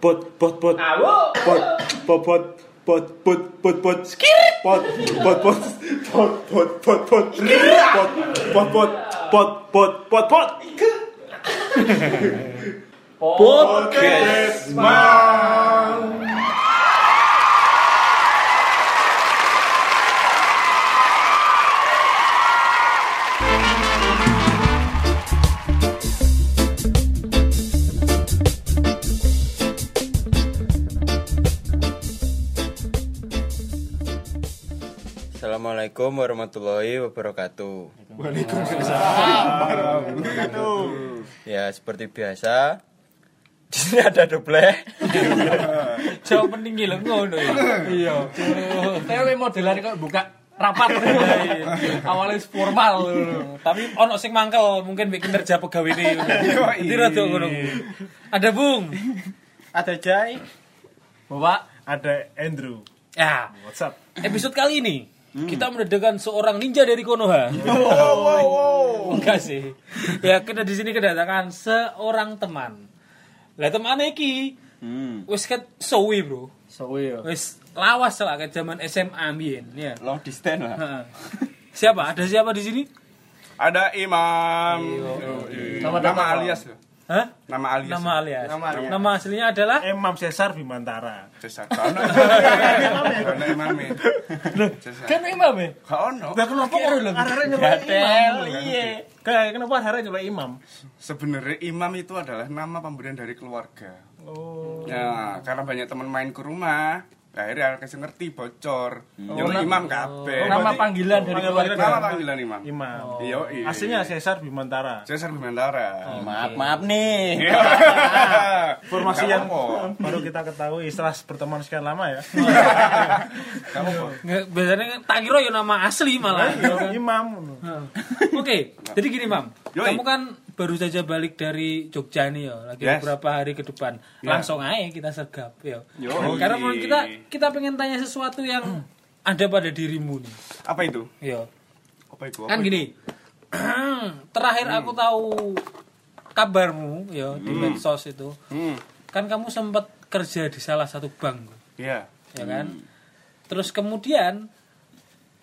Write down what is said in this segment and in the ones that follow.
but but but but but but but but but but skirr but but but but but but but but but but but but but podcast Assalamualaikum warahmatullahi wabarakatuh. Ya seperti biasa di sini ada double. Jauh penting gila ngono ya. Iya. Tapi modelan kok buka rapat awalnya formal tapi ono sing mangkel mungkin bikin kerja pegawai ini jadi rada ngono ada bung Ada Jai, bapak ada Andrew. ya What's up? episode kali ini kita mendatangkan seorang ninja dari Konoha enggak sih. Ya kita di sini kedatangan seorang teman. Lah teman iki wis ket sowi bro. Sowi ya. wis lawas lah ke zaman SMA mbien ya. Long distance lah. Siapa? Ada siapa di sini? Ada Imam. Nama- Nama, nama- alias loh. Hah? Nama alias. nama alias Nama alias. nama aslinya adalah Imam Cesar Bimantara. Cesar. Kau ono. Ono Imam. Cesar. kan imam ya Kau ono. Lah kenapa kok arek Gatel, imam? iya. Kayak kenapa arek nyelek imam? Sebenarnya Imam itu adalah nama pemberian dari keluarga. Oh. Ya, karena banyak teman main ke rumah, akhirnya aku kasih ngerti bocor. Nyeluk Imam kabeh. nama panggilan dari keluarga Nama panggilan Imam. Imam. Iya, iya. Aslinya Cesar Bimantara. Cesar Bimantara. Maaf maaf nih. Informasi Nggak yang baru kita ketahui setelah berteman sekian lama ya. Nggak apa-apa. Nggak, biasanya kan tak kira ya nama asli malah Imam. oke jadi gini mam Yoi. kamu kan baru saja balik dari Jogja nih ya lagi Yes. beberapa hari ke depan Ya. langsung aja kita sergap ya Yoi. karena menurut kita kita pengen tanya sesuatu yang ada pada dirimu nih Apa itu? ya Apa itu? kan Apa gini terakhir aku tahu kabarmu ya di medsos itu itu? Hmm. kan kamu sempat kerja di salah satu bank Iya. ya kan terus kemudian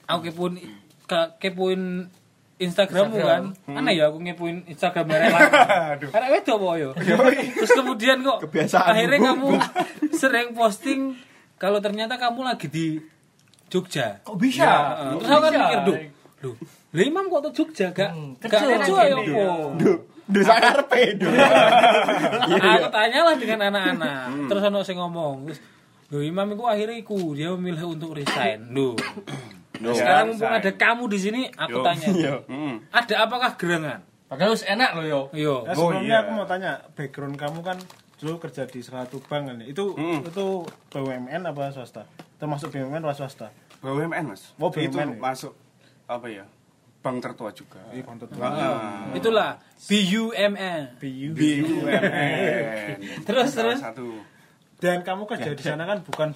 aku kepoin ke- kepoin Instagrammu kan? Aneh ya aku ngepoin Instagram Rela karena itu apa yo? Terus kemudian kok Kebiasaan. akhirnya kamu sering posting kalau ternyata kamu lagi di Jogja. Kok bisa? Heeh, terus aku kan mikir duh duh lah imam kok tuh Jogja? Gak gak lucu ya apa? Dosa karepe. Duh. aku tanyalah dengan anak-anak. Terus ono sing ngomong terus Loh, Imam itu akhirnya iku dia memilih untuk resign. Loh. Sekarang mumpung ada kamu di sini, aku Yo. tanya. Hmm. Ada apakah gerangan? Padahal enak loh yo. Yo. Nah, Oh, sebelumnya iya. aku mau tanya, background kamu kan dulu kerja di salah satu bank kan. Itu Hmm. itu BUMN apa swasta? Termasuk BUMN apa swasta? BUMN mas. Oh, itu BUMN ya? masuk apa ya? Bank tertua juga. Di kontot Ah. Itulah BUMN. BU. BUMN. Terus, Salah terus. satu. Dan kamu kerja di sana kan bukan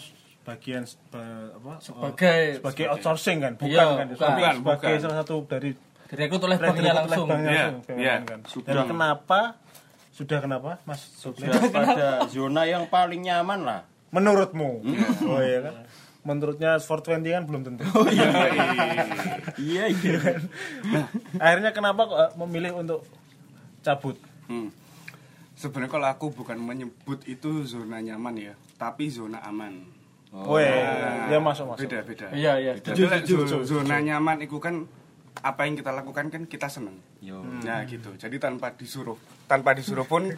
bagian seba- apa? Sebagai sebagai outsourcing kan, bukan Iya, kan? bukan. Tapi Bukan, sebagai bukan. salah satu dari direkrut oleh banknya oleh langsung. banknya Iya, langsung, iya. BUMN kan. Sudah. Dan kenapa sudah kenapa Mas Supli? Sudah pada zona yang paling nyaman lah. Menurutmu? Oh iya kan? Menurutnya 420 kan belum tentu. Iya iya. Akhirnya kenapa kok eh, memilih untuk cabut? Hmm. Sebenarnya kalau aku bukan menyebut itu zona nyaman ya, tapi zona aman. Oh, iya, ya masuk masuk. Beda beda. Iya iya. Jadi zona nyaman itu kan apa yang kita lakukan kan kita seneng. Yo. Nah gitu. Jadi tanpa disuruh, tanpa disuruh pun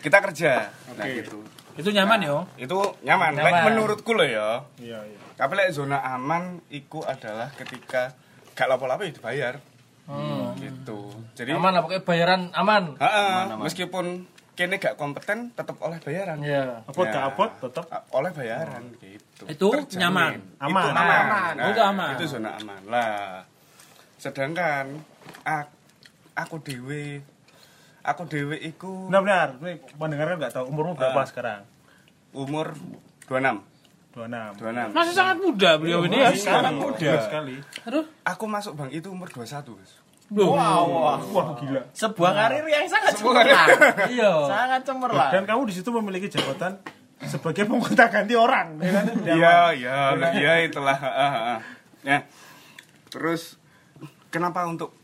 kita kerja. Nah gitu. Itu nyaman yo. Itu nyaman. Nyaman. menurutku loh ya. Iya iya. Tapi lek zona aman itu adalah ketika gak lapo-lapo ya dibayar. Hmm. Gitu. Jadi Aman lah pokoknya bayaran aman. Ha-ha, meskipun kene gak kompeten tetap oleh bayaran. Iya. Ya. gak upload tetap A- oleh bayaran gitu. Itu Terjamin. nyaman. Aman. Itu aman. Oh, itu aman. Itu zona aman. Lah. Sedangkan ak- aku dewe aku dewe iku benar-benar. Ini pendengar kan nggak tahu umurmu berapa Ah. sekarang? umur 26. 26. 26. Masih sangat muda beliau ini ya. sangat muda sekali. Aduh, Aku masuk bank itu umur 21, Guys. Wow, Wah, gila. sebuah karir yang sangat cemerlang. Iya. sangat cemerlang. Dan kamu di situ memiliki jabatan sebagai penggonta ganti orang, ya kan? Iya, iya, iya itulah. Ah, ah, ah. Ya. Terus kenapa untuk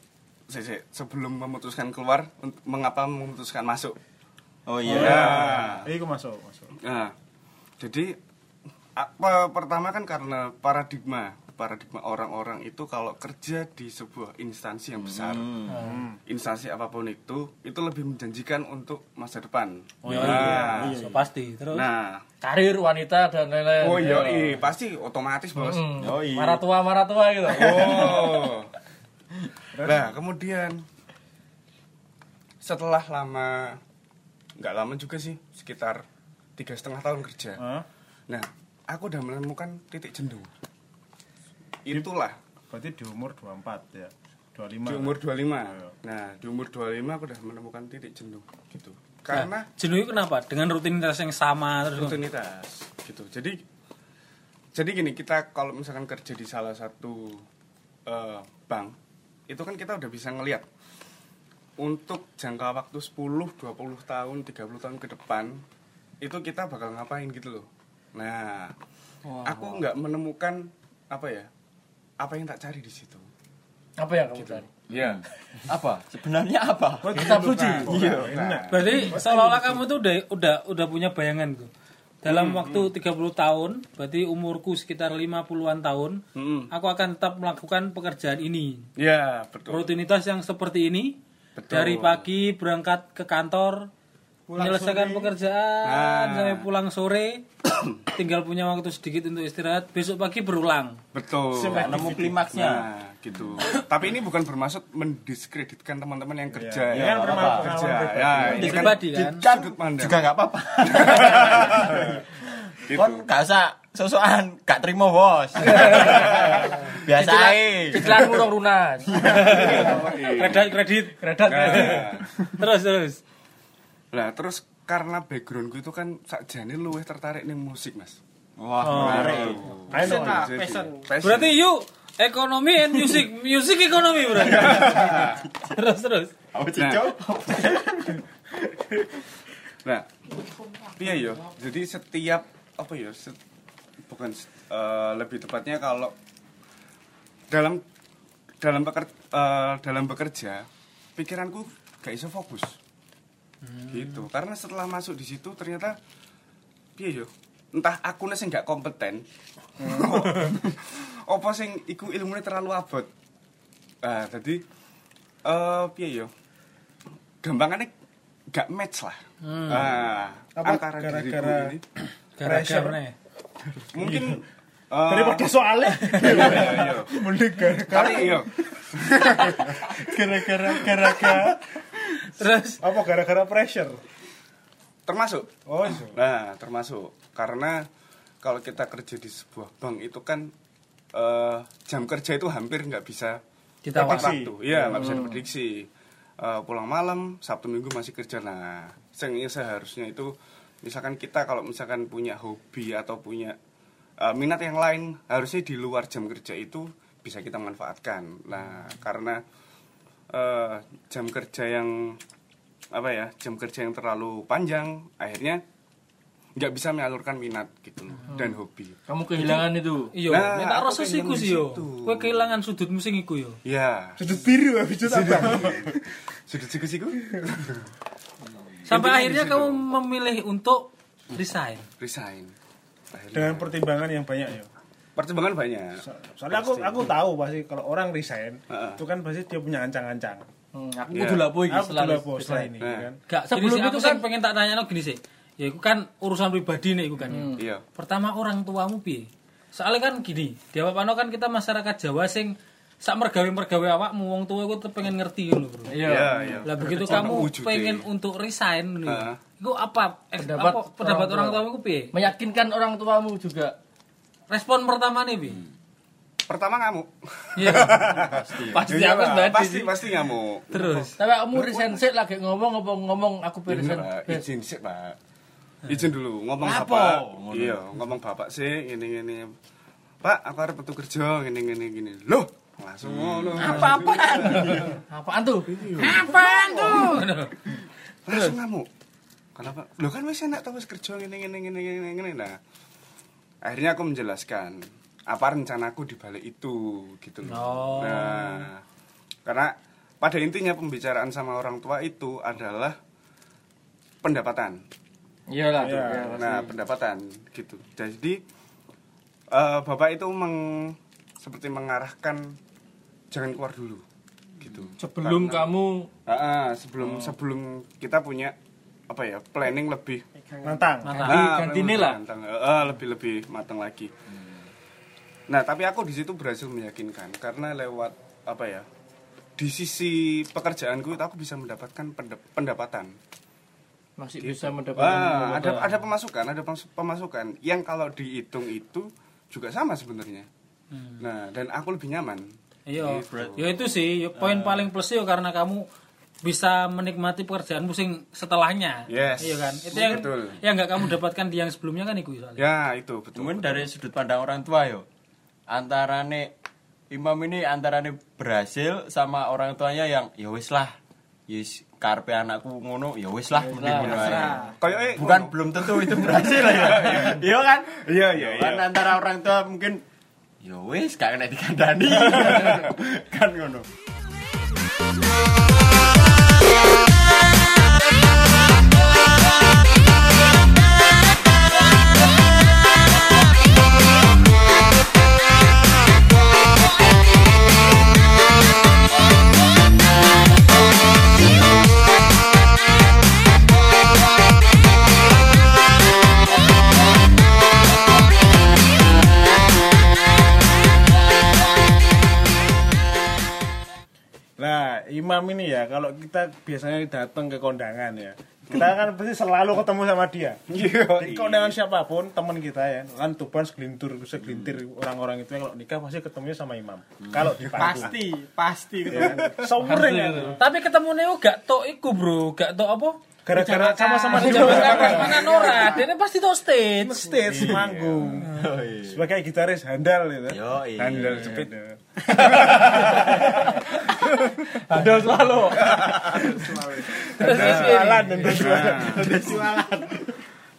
se- se- sebelum memutuskan keluar, untuk- mengapa memutuskan masuk? Oh iya. Nah, Eh, Iku masuk, masuk. nah, jadi apa pertama kan karena paradigma paradigma orang-orang itu kalau kerja di sebuah instansi yang besar, instansi apa pun itu, itu lebih menjanjikan untuk masa depan. Oh iya, Nah, iya, so, pasti. Terus nah, Karir wanita dan lain-lain. oh iya, iya, pasti otomatis bos. Hmm. Oh iya. Marah tua, marah tua gitu. Oh. Nah, kemudian setelah lama, nggak lama juga sih, sekitar tiga setengah tahun kerja. Hah? Nah, aku udah menemukan titik jenuh. Itulah Berarti di umur 24 ya. 25. di umur 25. Nah, di umur 25 aku udah menemukan titik jenuh gitu. Karena jenuh itu kenapa? Dengan rutinitas yang sama terus. rutinitas gitu. Jadi jadi gini, kita kalau misalkan kerja di salah satu eh, bank, itu kan kita udah bisa ngelihat untuk jangka waktu 10, 20 tahun, 30 tahun ke depan itu kita bakal ngapain gitu loh. Nah, aku nggak menemukan apa ya? Apa yang tak cari di situ. Apa yang kamu cari? Iya. Apa? Sebenarnya apa? Kitab suci. Iya. Berarti seolah-olah kamu tuh udah udah udah punya bayangan tuh. Dalam waktu 30 tahun, berarti umurku sekitar 50-an tahun, Mm-mm. aku akan tetap melakukan pekerjaan ini. Iya, betul. Rutinitas yang seperti ini Betul. dari pagi berangkat ke kantor, menyelesaikan pekerjaan Nah. sampai pulang sore, tinggal punya waktu sedikit untuk istirahat, besok pagi berulang. Betul. Nggak nemu klimaksnya. Nah, gitu. Tapi ini bukan bermaksud mendiskreditkan teman-teman yang kerja Iya, ya. yang pengalaman kerja. pribadi. Ya, ini kan Pribadi kan. Kan sudut pandang. juga nggak apa-apa. Gitu. Kon gak usah sosokan gak terima bos. Biasa ae. Cicilan murung lunas. Kredit kredit kredit. Nah, terus terus. Lah, terus karena backgroundku itu kan sakjane luwih tertarik ning musik, Mas. Wah, Oh. menarik. Ayo dong. Jadi, passion. passion. Berarti yuk ekonomi and music, music ekonomi berarti. terus terus. Apa cico? Nah, iya yo. Jadi setiap apa ya? set- bukan eh, lebih tepatnya kalau dalam dalam bekerja, dalam bekerja pikiranku gak iso fokus. Gitu. Karena setelah masuk di situ ternyata piye yo? Entah aku sing gak kompeten. Apa sing iku ilmunya terlalu abot. Ah, jadi eh piye yo? Gampangannya gak match lah. Ah, Apa antara gara-gara- Gara-gara nih. mungkin eh, Daripada soalnya iya, iya. mending gara-gara iya. gara-gara gara-gara Terus apa gara-gara pressure. termasuk Oh, iya. Nah, termasuk karena kalau kita kerja di sebuah bank itu kan eh, jam kerja itu hampir nggak bisa kita waktu. Iya, nggak bisa diprediksi. Eh, pulang malam, Sabtu Minggu masih kerja. Nah, seharusnya itu misalkan kita kalau misalkan punya hobi atau punya eh, minat yang lain, harusnya di luar jam kerja itu bisa kita manfaatkan. Nah, karena eh, jam kerja yang apa ya, jam kerja yang terlalu panjang, akhirnya nggak bisa menyalurkan minat gitu loh dan hobi. Kamu kehilangan itu. Iya, Nah, aku rasa sih yo. Kowe kehilangan sudut musik iku yo. Ya, Sudut biru habis itu apa? sudut siku-siku Sampai Intinya akhirnya kamu memilih untuk resign. resign. Akhirnya. Dengan pertimbangan yang banyak ya. pertimbangan banyak. So- Soalnya aku aku tahu pasti kalau orang resign Heeh. itu kan pasti dia punya ancang-ancang. Hmm, aku kudu lapo iki Aku bos setelah ini Nah. kan. Gak, Sebelum sih, itu aku sing kan- pengen tak tanya gini sih. Ya itu kan urusan pribadi nih iku kan. Hmm. Iya. Pertama orang tuamu piye? Soalnya kan gini, di apa kan kita masyarakat Jawa sing sak mergawe-mergawe awakmu wong tua iku tetep pengen ngerti ngono, Bro. Iya. Iya, iya. Lah begitu kamu wujudnya. pengen untuk resign. Heeh. Iku apa? Eh, Pendapat apa pendapat orang orang tua. tuamu iku piye? Meyakinkan orang tuamu juga. Respon pertama nih, piye? Pertama ngamuk. Iya. Pasti Iya, aku Pak. tadi pasti pasti ngamuk. Terus Tapi kamu resign sih lagi ngomong apa ngomong aku resign. Izin sih, Pak. Izin dulu ngomong Apa? bapak. Ngono. Iya, ngomong bapak sih ini ini. Pak, aku harus metu kerja gini gini gini. Loh, langsung ngono Apa-apaan? Apaan tuh? Apaan tuh? langsung ngamuk kenapa lo kan wis enak tau wis kerja ngene ngene ngene ngene ngene nah akhirnya aku menjelaskan apa rencanaku di balik itu gitu loh Oh. nah karena pada intinya pembicaraan sama orang tua itu adalah pendapatan Iyalah. Iya. iya, nah pendapatan gitu jadi eh, bapak itu meng seperti mengarahkan jangan keluar dulu gitu Sebelum Karena- kamu Ah, ah, sebelum sebelum kita punya apa ya planning lebih Nantang. Nah, Ah, planning lah. Ah, lebih lebih matang lagi. Nah tapi aku di situ berhasil meyakinkan karena lewat apa ya di sisi pekerjaanku itu aku bisa mendapatkan pendap- pendapatan. masih bisa mendapatkan Wah, ada ada pemasukan, ada pemas- pemasukan yang kalau dihitung itu juga sama sebenarnya. Nah, dan aku lebih nyaman. Iya. Gitu. Ya itu sih, ya, poin paling plus ya karena kamu bisa menikmati pekerjaan pusing setelahnya. Yes. Iya kan? Itu yang Betul. yang nggak kamu dapatkan di yang sebelumnya kan itu soalnya. Ya, itu betul. Mungkin dari sudut pandang orang tua yo. Antarane imam ini antarane berhasil sama orang tuanya yang ya wis lah. Yes, karpe anakku ngono ya wis lah mending ngono ae. Kayak Bukan belum tentu itu berhasil ya. Iya kan? Iya, iya, Kan iya. antara orang tua mungkin ya wis gak kena dikandani. kan ngono. Ya, kalau kita biasanya datang ke kondangan ya, kita kan pasti selalu ketemu sama dia. Di kondangan siapa pun, teman kita ya, kan tuban segelintir, segelintir orang-orang itu yang kalau nikah pasti ketemunya sama imam. Kalau di panggung. pasti pasti gitu Ya, ya. Tapi ketemu Neo gak tok iku, Bro. Gak tok apa? Gara-gara sama-sama di Jangan mangan ora. Dene pasti tok stage. stage manggung. Sebagai gitaris handal gitu. Yo, iya. handal jepit. Handal selalu. Terus terus gini. Jualan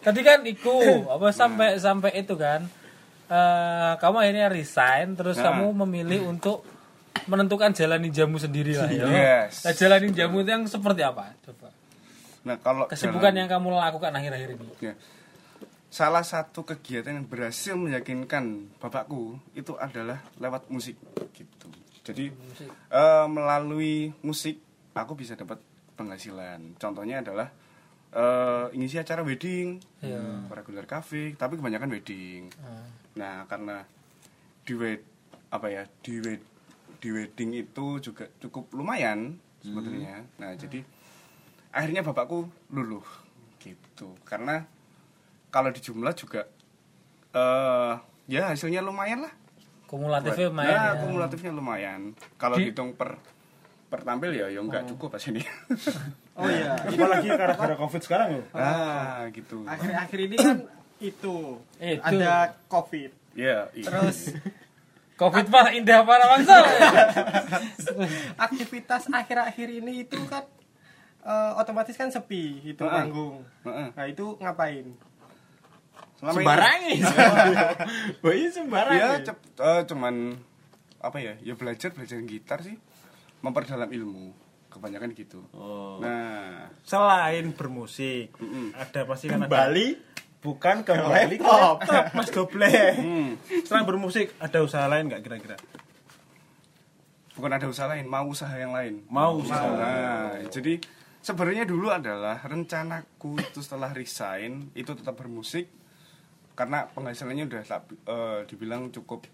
Tadi kan iku apa sampai sampai itu kan. eh kamu akhirnya resign terus Nah. kamu memilih untuk menentukan jalani jamu sendiri lah ya. Yes. Nah, jalani jamu itu yang seperti apa? Coba. Nah, kalau Kesibukan jalan- yang kamu lakukan akhir-akhir ini. Ya. Salah satu kegiatan yang berhasil meyakinkan bapakku itu adalah lewat musik gitu. Jadi eh, melalui musik aku bisa dapat penghasilan. Contohnya adalah eh ngisi acara wedding, regular cafe, tapi kebanyakan wedding. Nah, karena di wed apa ya di wed di wedding itu juga cukup lumayan sebetulnya. Nah, jadi akhirnya bapakku luluh gitu karena kalau dijumlah juga eh ya hasilnya lumayan lah Kumulatifnya Buat- lumayan. nah, ya. kumulatifnya lumayan kalau Di- dihitung per per tampil ya ya nggak cukup pas ini oh iya Apalagi gara-gara covid sekarang ya. ah gitu akhir-akhir ini kan itu Itu. ada covid ya iya. terus Covid mah indah para bangsa. aktivitas akhir-akhir ini itu kan eh, otomatis kan sepi itu Heeh. panggung Heeh. nah itu ngapain Selama ini- Sembarangi. Wah, iya sembarangi. ya cep- eh, cuman apa ya ya belajar belajar gitar sih memperdalam ilmu kebanyakan gitu Oh. nah Selain bermusik, Mm-mm. ada pasti kan ada Bali bukan kembali ke laptop. laptop mas doble hmm, setelah bermusik ada usaha lain nggak kira-kira bukan ada usaha lain mau usaha yang lain mau usaha Nah, jadi sebenarnya dulu adalah rencanaku itu setelah resign itu tetap bermusik karena penghasilannya udah tak- eh, dibilang cukup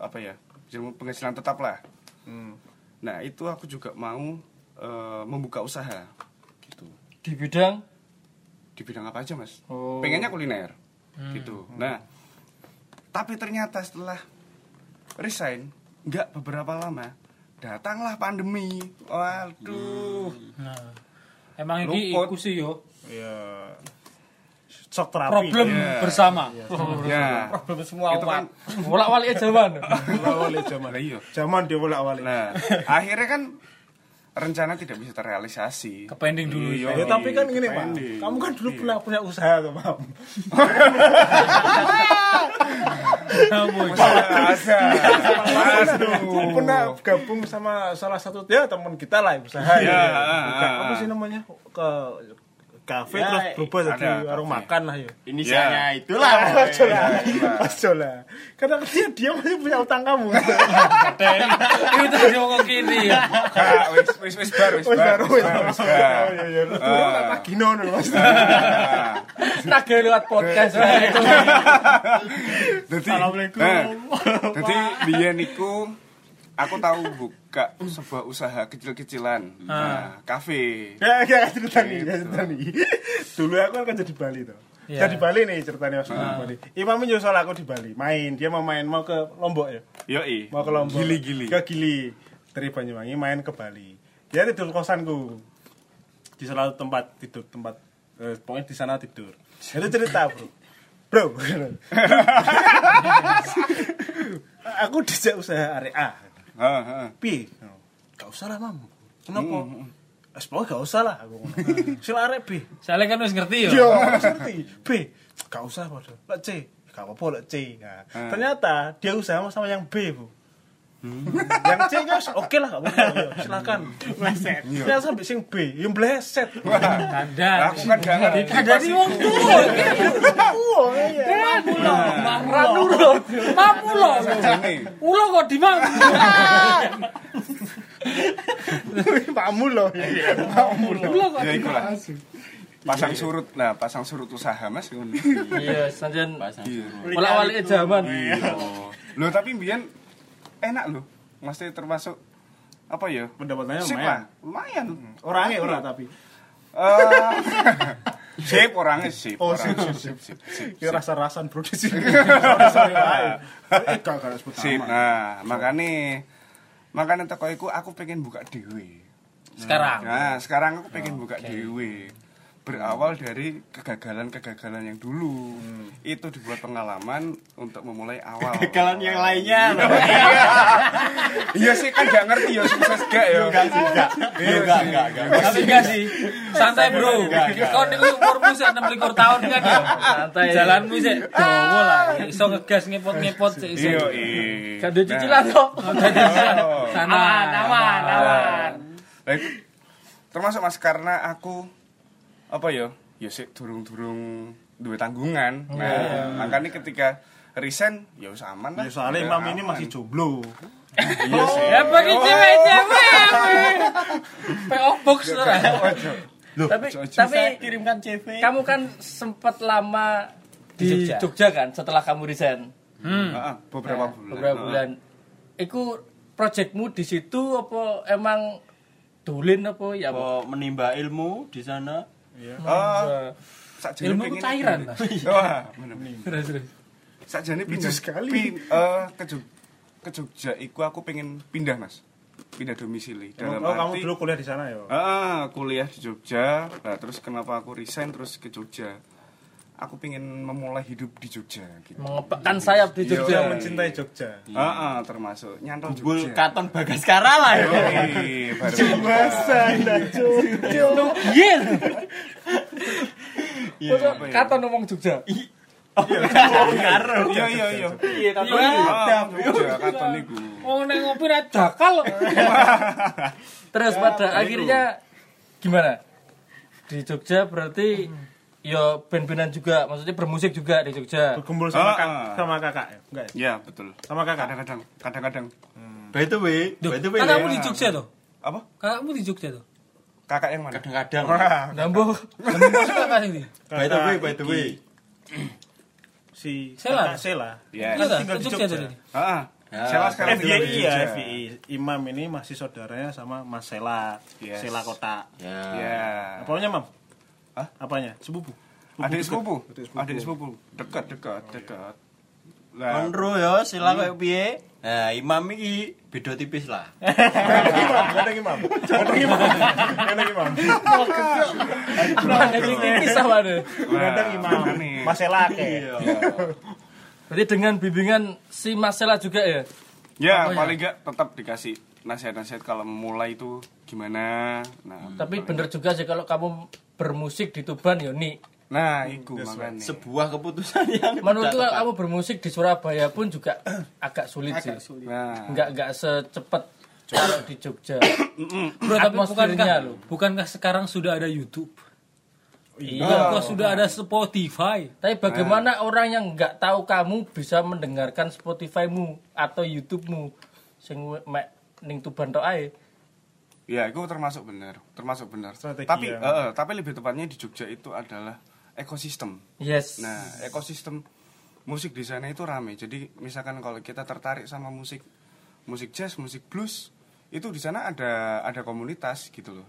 apa ya penghasilan tetap lah. Hmm. Nah itu aku juga mau eh, membuka usaha gitu Di bidang di bidang apa aja mas? Oh. Pengennya kuliner gitu. Nah tapi ternyata setelah resign nggak beberapa lama datanglah pandemi. Waduh. Nah, emang Luput. iku sih yo. ya shock terapi Problem Iya. bersama. Ya. Problem semua Itu kan Bolak balik zaman. awalnya zaman Lah iya. zaman dia bolak awalnya Nah, akhirnya kan rencana tidak bisa terrealisasi. Kepending dulu. Iya. Ya tapi kan gini Pak, Pending. kamu kan dulu punya punya usaha tuh Pak. Ada. Kamu pernah gabung sama salah satu ya teman kita lah usaha ya. Ya, ah, apa ah. sih namanya? Ke kafe Ya, terus berubah jadi warung makan lah ya. Inisialnya Ya. itulah. Ojo lah, ojo lah. Karena dia dia masih punya utang kamu. Itu dia ngomong kiri. Kak, wis wis wis bar wis bar. baru wis ya. bar, wis bar. pagi nono Mas. Nah, Nagih lewat podcast. Assalamualaikum. nah, Dadi biyen niku aku tahu buka sebuah usaha kecil-kecilan. Nah, kafe. Ya ya cerita nih, ya cerita nih. Dulu aku kan kerja di Bali tuh. Iya. Kerja di Bali nih ceritanya waktu di Bali. Imam nyusul aku di Bali, main. Dia mau main mau ke Lombok ya. Yoi. Mau ke Lombok. Gili-gili. Ke Gili. Dari Banyuwangi main ke Bali. Dia tidur kosanku. Di salah satu tempat tidur tempat eh, pokoknya di sana tidur. Itu cerita, Bro. Bro. aku dijak usaha area. Pi, gak usah lah, Mam. Kenapa? Es pokoknya gak usah lah aku. Sila arek B. Soalnya kan wis ngerti ya. Yo, ngerti. B. Gak usah padha. Lek C, gak apa-apa lek C. Nah, ternyata dia usaha sama yang B, Bu. Yang C guys, oke lah, gak apa-apa. Yo, Silakan. Bleset. Ya sampai sing B, yang bleset. Ada. Aku kan gak ngerti. Ada di wong tuwa. Wah, iya. Mamu lo. Mamu lo. Sajane. Ulo kok di mamu. Pakmu loh. Pakmu loh. Ulo kok Ya di lah. Pasang surut. Nah, pasang surut usaha Mas. Iya, sanjen Pasang Iya. Bolak balik zaman. Loh, tapi biyen enak loh. Mesti termasuk apa ya? Pendapatannya Sip lumayan. lah, lumayan. Orangnya ora tapi. Eh, sip orangnya sip. Oh, orangnya sip, sip, sip, Ya rasa-rasan bro di sini. Eh, Sip. nama. Nah, makane makane teko iku aku pengen buka dhewe. Sekarang. Nah, sekarang aku pengen buka dhewe. Berawal dari kegagalan-kegagalan yang dulu. Itu dibuat pengalaman untuk memulai awal. Kegagalan yang lainnya. Iya sih kan gak ngerti ya sukses gak ya. Enggak sih, enggak. Enggak, enggak, enggak. Tapi enggak sih. Santai, Bro. Kau niku umurmu sik 26 tahun kan ya. Santai. Jalanmu sik dawa lah. Iso ngegas ngepot-ngepot sik iso. Iya, iya. gak ada cicilan kok. Sana. Aman, aman, aman. Lah, iku termasuk Mas karena aku apa ya? Ya sik durung-durung duwe tanggungan. Nah, makanya ketika resign ya wis aman lah. Ya soalnya Imam ini masih jomblo. Iya sih. Ya bagi cewek-cewek. PO box ora. Tapi Ojo, ojo. tapi Kirimkan CV. kamu kan sempat lama di Jogja. Jogja. kan setelah kamu resign Hmm. Heeh, beberapa Nah, bulan. beberapa Heeh. bulan itu projectmu di situ apa emang dolin apa ya? Apa menimba ilmu di sana? Oh, sakjane Ilmu pengen- cairan. Wah, bener. Terus. Sakjane pindah sekali. pi- eh, ke Jog- ke Jogja iku aku pengen pindah, Mas. Pindah domisili. Dalam Oh, kamu dulu kuliah di sana ya? Ah, kuliah di Jogja. Nah, terus kenapa aku resign terus ke Jogja? Aku pengen memulai hidup di Jogja gitu. mengepakkan sayap di Jogja Jogja mencintai Jogja. Ah, ah, termasuk nyantol Bul Jogja. Katon Bagaskara lah ya. Masa dah Jogja. Iya. Iya, ya? Kata ngomong Jogja. Iya, iya, iya. Iya, Ah, Jogja katon iku. Oh nek ngopi ra dakal. Terus pada akhirnya gimana? Di Jogja berarti ya band-bandan juga, maksudnya bermusik juga di Jogja. Berkumpul sama Ah, kak, ah. sama kakak ya? Enggak ya? Ya, betul. Sama kakak. Kadang-kadang, kadang-kadang. By the way, Duh, by the way. kakakmu ya. di Jogja tuh. Apa? Kakakmu di Jogja tuh. Kakak yang mana? Kadang-kadang. Nambuh. Nambuh kakak ini. By the way, by the way. Si Sela. kakak Sela. Ya. Iya, tinggal di Jogja Jogja. tadi. Ah, Ya, Siapa sekarang FYI ya? FYI. Imam ini masih saudaranya sama Mas Sela. Yes. Sela Kota. Ya. Ya. Apanya, Mam? Hah? Apanya? Sepupu. Sepupu. Adik sepupu. Adik sepupu. Dekat, dekat, dekat. Lah, Menro ya sila kayak piye? Nah, imam iki beda tipis lah. Kadang imam. Kadang imam. Kadang imam. Jadi tipis sama deh. Kadang imam. Masalah ke. Berarti dengan bimbingan si Marcella juga ya? Ya, Oh, ya. paling enggak tetap dikasih nasihat-nasihat kalau memulai itu gimana. Nah, Tapi bener juga sih kalau kamu bermusik di Tuban ya nih. nah itu makanya. Sebuah keputusan yang Menurutku kalau kamu bermusik di Surabaya pun juga agak sulit sih. Nah, Enggak enggak secepat kalau di Jogja. Bro, tapi bukankah, loh. bukankah sekarang sudah ada YouTube? Iya. Bukankah sudah ada Spotify? Tapi bagaimana orang yang nggak tahu kamu bisa mendengarkan Spotify-mu atau YouTube-mu sing mek ning Tuban tok ae. Ya itu termasuk benar, termasuk benar. Strategi Tapi ya. eh, tapi lebih tepatnya di Jogja itu adalah ekosistem. Yes. Nah, ekosistem musik di sana itu rame. Jadi misalkan kalau kita tertarik sama musik musik jazz, musik blues, itu di sana ada ada komunitas gitu loh.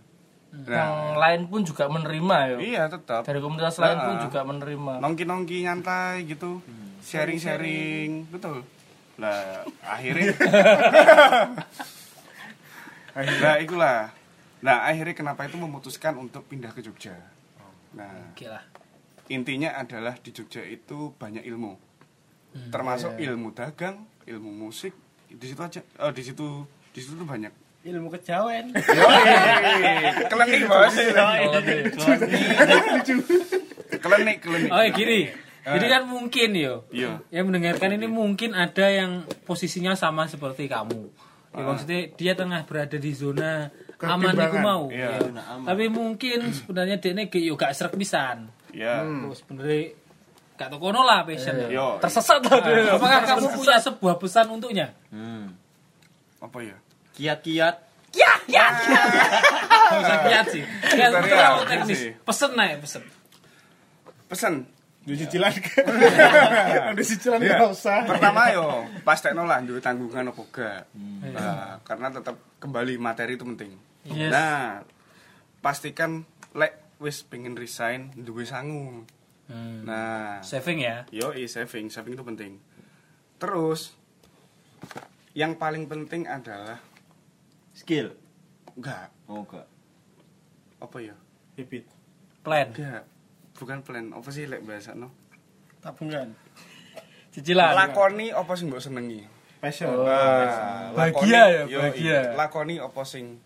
yang Nah, lain pun juga menerima ya. iya tetap. Dari komunitas lain pun Nah, juga menerima. Nongki-nongki nyantai gitu. Sharing-sharing, betul. Lah, akhirnya Nah, itulah. Nah, akhirnya kenapa itu memutuskan untuk pindah ke Jogja. Nah, Oke lah. intinya adalah di Jogja itu banyak ilmu Hmm, termasuk iya. ilmu dagang ilmu musik di situ aja oh di situ di situ tuh banyak ilmu kejawen kelenik bos kelenik kelenik Oh, gini. Jadi kan mungkin yo. Iya. Yang mendengarkan ini mungkin ada yang posisinya sama seperti kamu. Ya, maksudnya dia tengah berada di zona aman iku mau. Iya. Ya. Tapi mungkin sebenarnya dia ini yo gak serak pisan. ya Terus sebenarnya gak tau kono lah passion. yo Tersesat lah dia. Nah, apakah kamu punya sebuah pesan untuknya? Hmm. apa ya Kiat-kiat kiat sih. Kiat Bentar itu ya, terlalu teknis. sih. Pesen naik pesen. pesan Di cicilan Ada cicilan Iya. nggak usah. pertama yo pas tekno lah duwe tanggungan apa gak Nah, karena tetap kembali materi itu penting Yes. nah pastikan lek wis pengen resign duwe sangu Hmm. nah Saving ya. Yo, saving, saving itu penting. Terus yang paling penting adalah skill. enggak Oh, enggak. apa ya? Bibit. Plan. Enggak. Bukan plan, apa sih lek bahasa no? tabungan Cicilan. Lakoni apa sing mbok senengi? Passion. Nah, bahagia ya, bahagia. Lakoni apa sing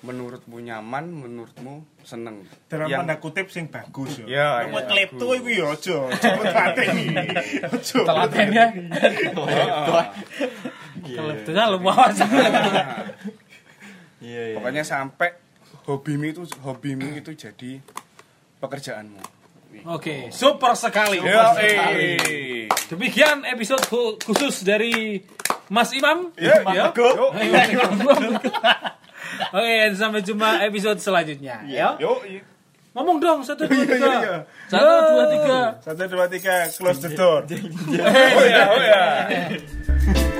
menurutmu nyaman, menurutmu seneng. Dalam Yang- tanda kutip sing bagus yo. Ya, Buat iya. klepto iku yo aja. Cepet pateni. Aja. Telatennya. Kan lumayan. Iya, iya. Pokoknya sampai hobimu itu hobimu itu jadi pekerjaanmu. Oke, super sekali. Yo, eh. Demikian episode khu- khusus dari Mas Imam. Ya, Ya. Yo, Oke, sampai jumpa episode selanjutnya. Ya. yo, iya. Ngomong dong satu dua tiga. iya. Satu, dua, tiga. Satu dua tiga close the door. Oh ya, oh ya.